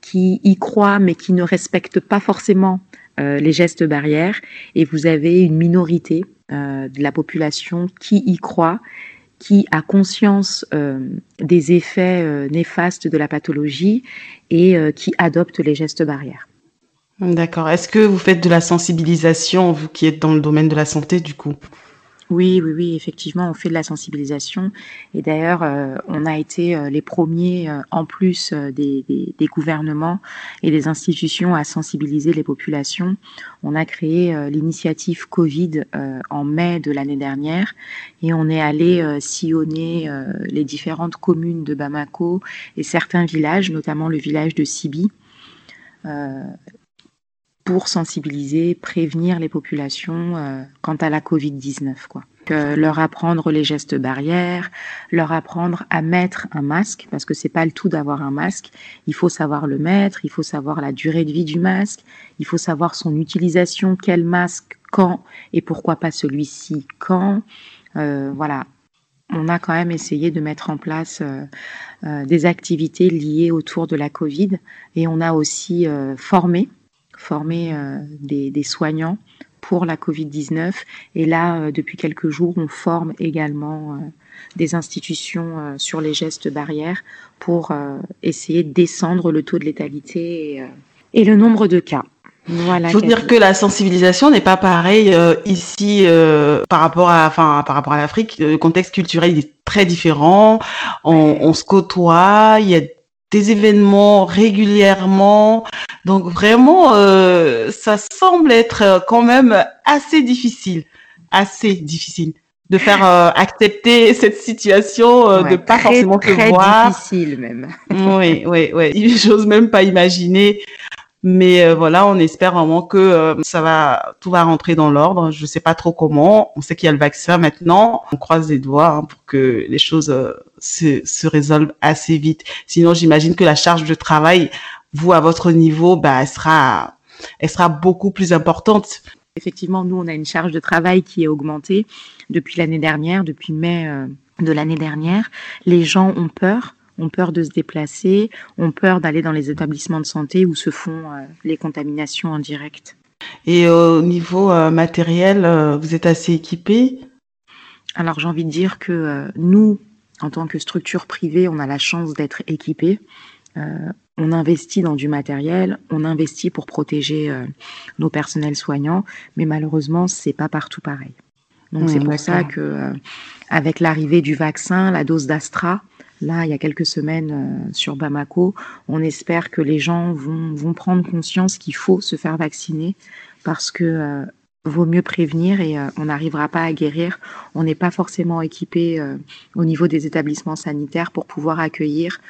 qui y croit, mais qui ne respecte pas forcément euh, les gestes barrières et vous avez une minorité euh, de la population qui y croit, qui a conscience euh, des effets néfastes de la pathologie et qui adopte les gestes barrières. D'accord. Est-ce que vous faites de la sensibilisation, vous qui êtes dans le domaine de la santé, du coup? Oui, oui, oui, effectivement, on fait de la sensibilisation. Et d'ailleurs, euh, on a été euh, les premiers, euh, en plus des, des, gouvernements et des institutions, à sensibiliser les populations. On a créé l'initiative Covid en mai de l'année dernière et on est allé sillonner les différentes communes de Bamako et certains villages, notamment le village de Sibi pour sensibiliser, prévenir les populations euh, quant à la Covid-19. Quoi. leur apprendre les gestes barrières, leur apprendre à mettre un masque, parce que c'est pas le tout d'avoir un masque. Il faut savoir le mettre, il faut savoir la durée de vie du masque, il faut savoir son utilisation, quel masque, quand, et pourquoi pas celui-ci, quand. Euh, voilà, on a quand même essayé de mettre en place euh, des activités liées autour de la Covid et on a aussi formé former euh, des, soignants pour la Covid-19. Et là, euh, depuis quelques jours, on forme également euh, des institutions sur les gestes barrières pour essayer de descendre le taux de létalité et, le nombre de cas. Voilà. Il faut dire que la sensibilisation n'est pas pareil ici par rapport à, enfin, par rapport à l'Afrique. Le contexte culturel est très différent. On, on se côtoie. Il y a des événements régulièrement. Donc vraiment, euh, ça semble être quand même assez difficile, assez difficile. de faire euh, accepter cette situation euh, de pas forcément te très voir. difficile même. oui, oui, oui. J'ose même pas imaginer. Mais euh, voilà, on espère vraiment que euh, ça va, tout va rentrer dans l'ordre. Je sais pas trop comment. On sait qu'il y a le vaccin maintenant. On croise les doigts hein, pour que les choses euh, se, se résolvent assez vite. Sinon, j'imagine que la charge de travail, vous à votre niveau, bah, elle sera, elle sera beaucoup plus importante. Effectivement, nous, on a une charge de travail qui est augmentée depuis l'année dernière, depuis mai de l'année dernière. Les gens ont peur ont peur de se déplacer, ont peur d'aller dans les établissements de santé où se font euh, les contaminations en direct. Et au niveau euh, matériel, euh, vous êtes assez équipé? Alors j'ai envie de dire que nous, en tant que structure privée, on a la chance d'être équipés. on investit dans du matériel, on investit pour protéger nos personnels soignants, mais malheureusement, c'est pas partout pareil. Donc c'est pour ça que avec l'arrivée du vaccin, la dose d'Astra, là, il y a quelques semaines euh, sur Bamako, on espère que les gens vont, prendre conscience qu'il faut se faire vacciner parce que euh, vaut mieux prévenir et euh, on n'arrivera pas à guérir. On n'est pas forcément équipé au niveau des établissements sanitaires pour pouvoir accueillir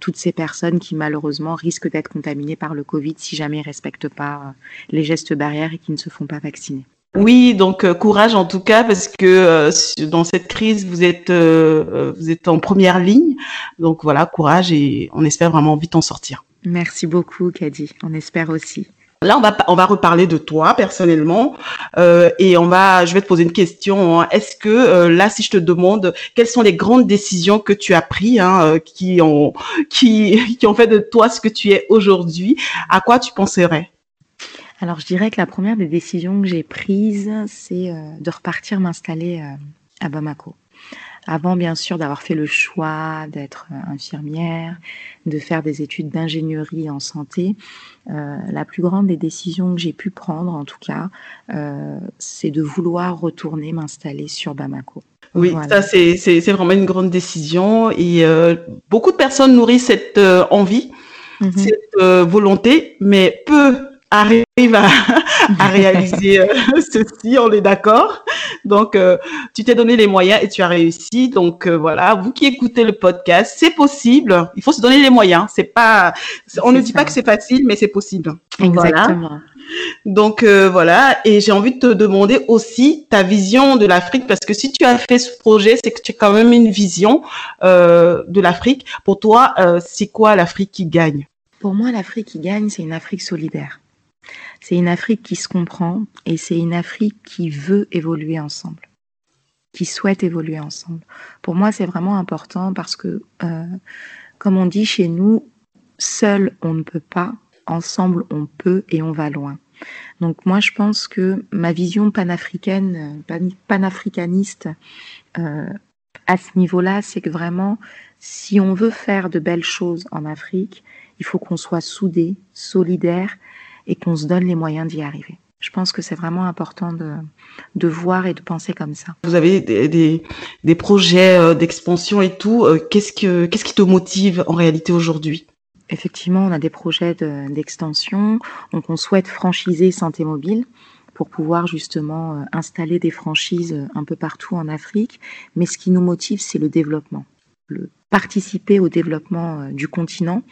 toutes ces personnes qui malheureusement risquent d'être contaminées par le Covid si jamais ils ne respectent pas les gestes barrières et qui ne se font pas vacciner. Oui, donc euh, courage en tout cas parce que euh, dans cette crise vous êtes euh, vous êtes en première ligne. Donc voilà, courage et on espère vraiment vite en sortir. Merci beaucoup Kadi, on espère aussi. Là, on va on va reparler de toi personnellement et on va je vais te poser une question. Hein. Est-ce que là, si je te demande quelles sont les grandes décisions que tu as prises, hein, qui ont qui qui ont fait de toi ce que tu es aujourd'hui, à quoi tu penserais? Alors, je dirais que la première des décisions que j'ai prises, c'est euh, de repartir m'installer euh, à Bamako. Avant, bien sûr, d'avoir fait le choix d'être euh, infirmière, de faire des études d'ingénierie en santé, la plus grande des décisions que j'ai pu prendre, en tout cas, c'est de vouloir retourner m'installer sur Bamako. Oui, ça c'est vraiment une grande décision et beaucoup de personnes nourrissent cette envie, mm-hmm. cette volonté, mais peu arrive à, à réaliser euh, ceci, on est d'accord. Donc, euh, tu t'es donné les moyens et tu as réussi. Donc, euh, voilà, vous qui écoutez le podcast, c'est possible. Il faut se donner les moyens. C'est pas, on ne dit pas que c'est facile, mais c'est possible. Exactement. Donc voilà, et j'ai envie de te demander aussi ta vision de l'Afrique, parce que si tu as fait ce projet, c'est que tu as quand même une vision de l'Afrique. Pour toi, c'est quoi l'Afrique qui gagne? Pour moi, l'Afrique qui gagne, c'est une Afrique solidaire. C'est une Afrique qui se comprend et c'est une Afrique qui veut évoluer ensemble, qui souhaite évoluer ensemble. Pour moi, c'est vraiment important parce que, euh, comme on dit chez nous, seul on ne peut pas, ensemble on peut et on va loin. Donc moi, je pense que ma vision panafricaine, panafricaniste, euh, à ce niveau-là, c'est que vraiment, si on veut faire de belles choses en Afrique, il faut qu'on soit soudés, solidaires et qu'on se donne les moyens d'y arriver. Je pense que c'est vraiment important de, de voir et de penser comme ça. Vous avez des, des, des projets euh, d'expansion et tout. Euh, qu'est-ce, que, qu'est-ce qui te motive en réalité aujourd'hui? Effectivement, on a des projets d'extension. donc, on souhaite franchiser Santé Mobile pour pouvoir justement euh, installer des franchises un peu partout en Afrique. Mais ce qui nous motive, c'est le développement. Le participer au développement euh, du continent,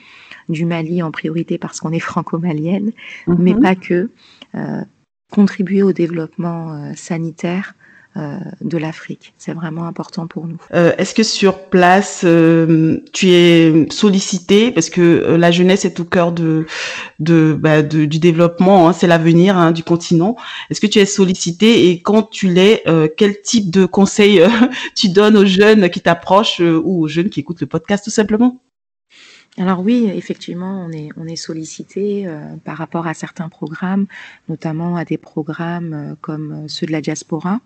du Mali en priorité parce qu'on est franco-malienne, mais mhm. pas que, euh, contribuer au développement euh, sanitaire de l'Afrique. C'est vraiment important pour nous. Euh, Est-ce que sur place, euh, tu es sollicité? Parce que euh, la jeunesse est au cœur de, de, bah, de du développement, hein, c'est l'avenir hein, du continent. Est-ce que tu es sollicité? Et quand tu l'es, euh, quel type de conseils tu donnes aux jeunes qui t'approchent ou aux jeunes qui écoutent le podcast tout simplement? Alors oui, effectivement, on est, on est sollicité euh, par rapport à certains programmes, notamment à des programmes euh, comme euh, ceux de la diaspora.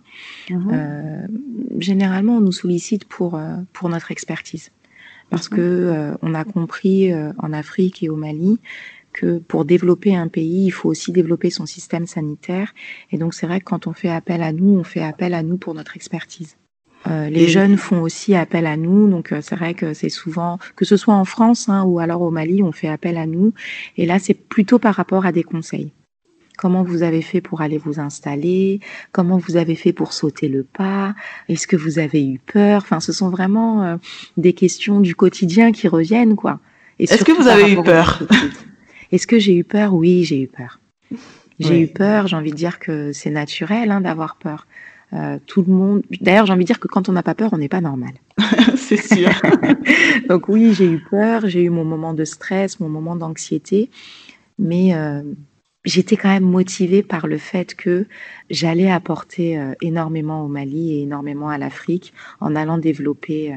Mhm. généralement, on nous sollicite pour, pour notre expertise. Parce mhm. que on a compris en Afrique et au Mali que pour développer un pays, il faut aussi développer son système sanitaire. Et donc, c'est vrai que quand on fait appel à nous, on fait appel à nous pour notre expertise. Euh, les jeunes font aussi appel à nous, donc euh, c'est vrai que c'est souvent, que ce soit en France hein, ou alors au Mali, on fait appel à nous. Et là, c'est plutôt par rapport à des conseils. Comment vous avez fait pour aller vous installer? Comment vous avez fait pour sauter le pas? Est-ce que vous avez eu peur? Enfin, ce sont vraiment euh, des questions du quotidien qui reviennent, quoi. Est-ce que vous avez eu peur? Est-ce que j'ai eu peur? Oui, j'ai eu peur. J'ai eu peur. J'ai envie de dire que c'est naturel hein, d'avoir peur. Euh, tout le monde. D'ailleurs, j'ai envie de dire que quand on n'a pas peur, on n'est pas normal. c'est sûr. Donc oui, j'ai eu peur, j'ai eu mon moment de stress, mon moment d'anxiété, mais euh, j'étais quand même motivée par le fait que j'allais apporter euh, énormément au Mali et énormément à l'Afrique en allant développer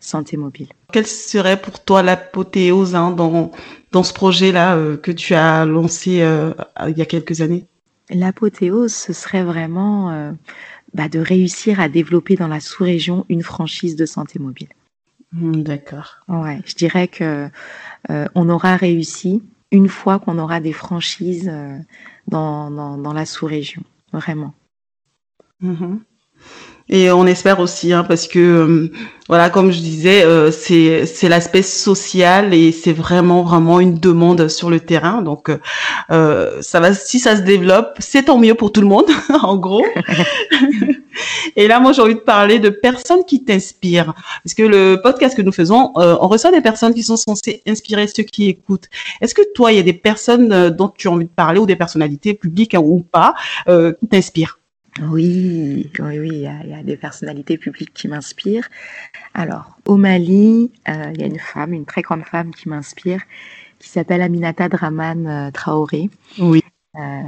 santé mobile. Quelle serait pour toi l'apothéose hein, dans, dans ce projet-là que tu as lancé il y a quelques années? L'apothéose, ce serait vraiment bah, de réussir à développer dans la sous-région une franchise de santé mobile. Hmm, d'accord. Ouais, je dirais que euh, on aura réussi une fois qu'on aura des franchises euh, dans, dans, la sous-région, vraiment. Mm-hmm. Et on espère aussi, hein, parce que euh, voilà, comme je disais, euh, c'est c'est l'aspect social et c'est vraiment vraiment une demande sur le terrain. Donc euh, ça va, si ça se développe, c'est tant mieux pour tout le monde, en gros. et là, moi, j'ai envie de parler de personnes qui t'inspirent, parce que le podcast que nous faisons, on reçoit des personnes qui sont censées inspirer ceux qui écoutent. Est-ce que toi, il y a des personnes dont tu as envie de parler ou des personnalités publiques hein, ou pas qui t'inspirent? Oui, oui, oui, il y, a, des personnalités publiques qui m'inspirent. Alors, au Mali, euh, il y a une femme, une très grande femme qui m'inspire, qui s'appelle Aminata Draman euh, Traoré. Oui. Euh,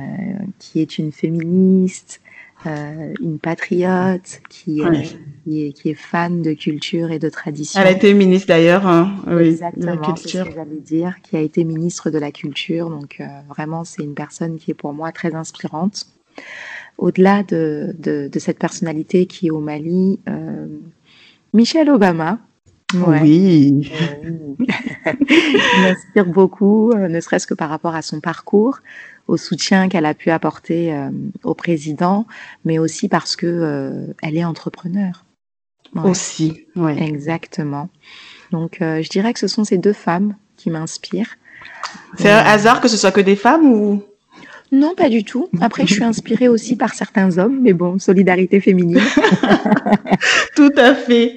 qui est une féministe, une patriote, qui, est, qui, est, fan de culture et de tradition. Elle a été ministre d'ailleurs, hein, oui, Exactement, de la culture. C'est ce que j'allais dire, qui a été ministre de la culture. Donc vraiment, c'est une personne qui est pour moi très inspirante au-delà de, de, cette personnalité qui est au Mali, euh, Michelle Obama. Oui. Euh, m'inspire beaucoup, euh, ne serait-ce que par rapport à son parcours, au soutien qu'elle a pu apporter au président, mais aussi parce que elle est entrepreneur. Aussi, oui. Exactement. Donc, je dirais que ce sont ces deux femmes qui m'inspirent. C'est un hasard que ce soit que des femmes ou non, pas du tout. Après, je suis inspirée aussi par certains hommes, mais bon, solidarité féminine. tout à fait.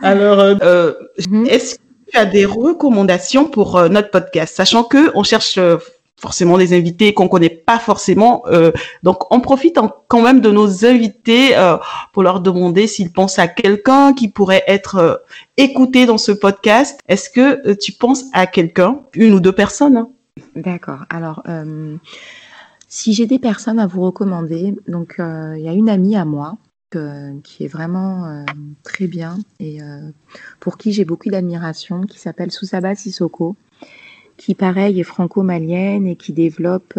Alors, euh, euh, mhm. est-ce que tu as des recommandations pour euh, notre podcast, sachant que on cherche forcément des invités qu'on connaît pas forcément, donc on profite quand même de nos invités pour leur demander s'ils pensent à quelqu'un qui pourrait être écouté dans ce podcast. Est-ce que tu penses à quelqu'un, une ou deux personnes hein? D'accord. Alors. Si j'ai des personnes à vous recommander, donc euh, il y a une amie à moi qui est vraiment euh, très bien et euh, pour qui j'ai beaucoup d'admiration, qui s'appelle Susaba Sissoko, qui pareil est franco-malienne et qui développe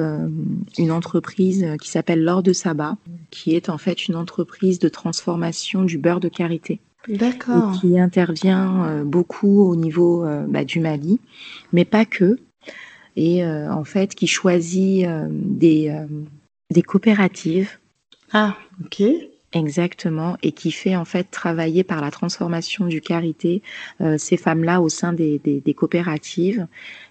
une entreprise qui s'appelle L'Or de Saba, qui est en fait une entreprise de transformation du beurre de karité. D'accord. Qui intervient beaucoup au niveau bah, du Mali, mais pas que et euh, en fait qui choisit euh, des, euh, des coopératives. Ah, ok. Exactement, et qui fait en fait travailler par la transformation du karité ces femmes-là au sein des, des, des, coopératives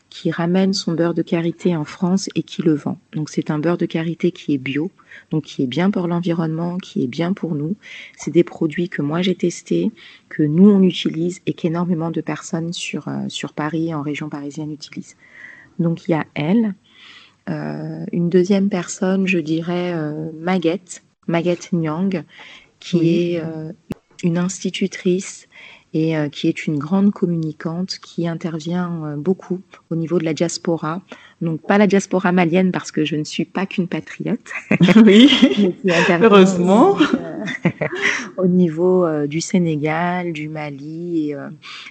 qui ramènent son beurre de karité en France et qui le vend. Donc c'est un beurre de karité qui est bio, donc qui est bien pour l'environnement, qui est bien pour nous. C'est des produits que moi j'ai testés, que nous on utilise et qu'énormément de personnes sur, sur Paris et en région parisienne utilisent. Donc il y a elle. Euh, une deuxième personne, je dirais euh, Maguette, Maguette Nyang, qui est euh, une institutrice et qui est une grande communicante qui intervient beaucoup au niveau de la diaspora. Donc pas la diaspora malienne parce que je ne suis pas qu'une patriote. Oui, heureusement. au niveau du Sénégal, du Mali et,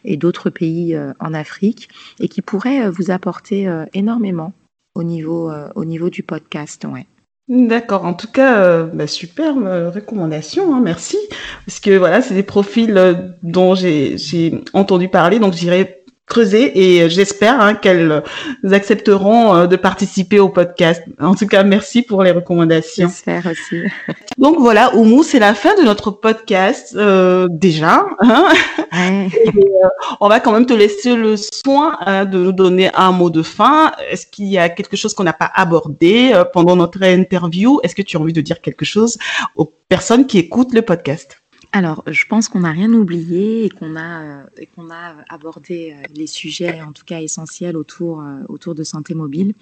et d'autres pays en Afrique et qui pourrait vous apporter énormément au niveau, au niveau du podcast. Ouais. D'accord. En tout cas, euh, bah, superbe recommandation. Hein, merci. Parce que voilà, c'est des profils dont j'ai entendu parler. Donc, j'irai creuser et j'espère hein, qu'elles accepteront euh, de participer au podcast. En tout cas, merci pour les recommandations. J'espère aussi. Donc voilà, Oumou, c'est la fin de notre podcast euh, déjà. Hein ouais. Euh, on va quand même te laisser le soin hein, de nous donner un mot de fin. Est-ce qu'il y a quelque chose qu'on n'a pas abordé pendant notre interview? Est-ce que tu as envie de dire quelque chose aux personnes qui écoutent le podcast? Alors, je pense qu'on n'a rien oublié et qu'on a, euh, a abordé euh, les sujets, en tout cas essentiels, autour, euh, autour de santé mobile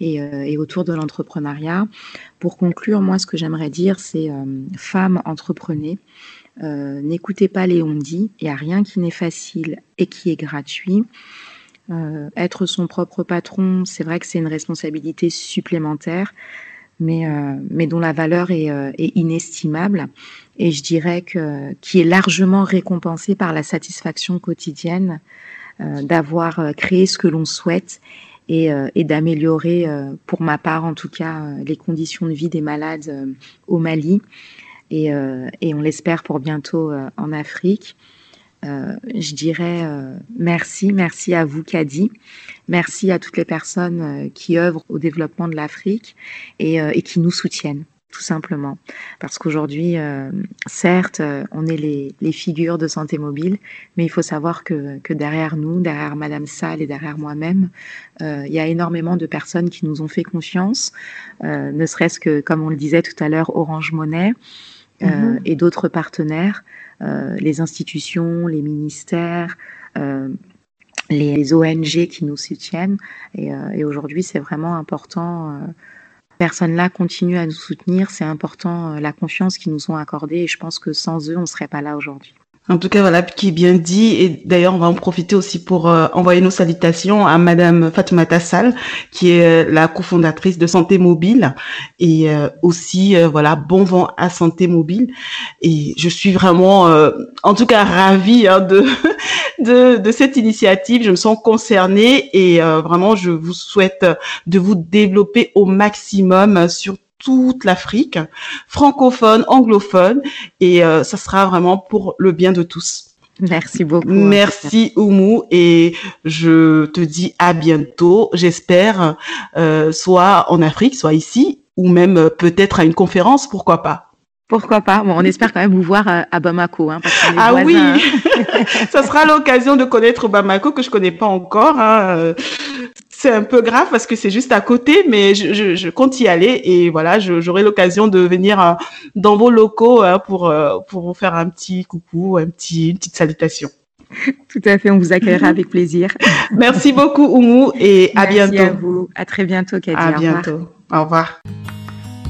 et, et autour de l'entrepreneuriat. Pour conclure, moi, ce que j'aimerais dire, c'est femmes, entreprenez. N'écoutez pas les on-dit. Il n'y a rien qui n'est facile et qui est gratuit. être son propre patron, c'est vrai que c'est une responsabilité supplémentaire mais, mais dont la valeur est, inestimable et je dirais que qui est largement récompensée par la satisfaction quotidienne euh, d'avoir euh, créé ce que l'on souhaite et, euh, d'améliorer, pour ma part en tout cas, les conditions de vie des malades au Mali et, on l'espère pour bientôt en Afrique. Je dirais merci, merci à vous, Kadi. Merci à toutes les personnes qui œuvrent au développement de l'Afrique et, qui nous soutiennent, tout simplement. Parce qu'aujourd'hui, certes, on est les, les, figures de santé mobile, mais il faut savoir que, que derrière nous, derrière Madame Salle et derrière moi-même, il y a énormément de personnes qui nous ont fait confiance, ne serait-ce que, comme on le disait tout à l'heure, Orange Monnaie. Mm-hmm. et d'autres partenaires euh, les institutions, les ministères, euh, les ONG qui nous soutiennent. Et, euh, et aujourd'hui, c'est vraiment important personnes-là continuent à nous soutenir. C'est important la confiance qu'ils nous ont accordée et je pense que sans eux, on ne serait pas là aujourd'hui. En tout cas, voilà, qui est bien dit. Et d'ailleurs, on va en profiter aussi pour euh, envoyer nos salutations à Madame Fatoumata Sall, qui est euh, la cofondatrice de Santé Mobile. Et euh, aussi, voilà, bon vent à Santé Mobile. Et je suis vraiment, en tout cas, ravie hein, de, de, de, cette initiative. Je me sens concernée et vraiment, je vous souhaite de vous développer au maximum sur toute l'Afrique, francophone, anglophone, et euh, ça sera vraiment pour le bien de tous. Merci beaucoup. Merci Oumou et je te dis à bientôt. J'espère euh, soit en Afrique, soit ici, ou même euh, peut-être à une conférence, pourquoi pas. Pourquoi pas Bon, on espère quand même vous voir à Bamako, hein, parce ah oui, ça sera l'occasion de connaître Bamako que je connais pas encore. Hein c'est un peu grave parce que c'est juste à côté, mais je, je, je, compte y aller et voilà, j'aurai l'occasion de venir euh, dans vos locaux euh, pour euh, pour vous faire un petit coucou, un petit une petite salutation. Tout à fait, on vous accueillera avec plaisir. Merci beaucoup Oumou et à Merci bientôt. À vous, à très bientôt Kadia. À bientôt. Au revoir.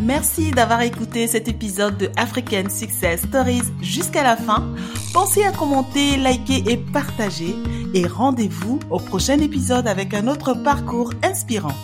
Merci d'avoir écouté cet épisode de African Success Stories jusqu'à la fin. Pensez à commenter, liker et partager. Et rendez-vous au prochain épisode avec un autre parcours inspirant.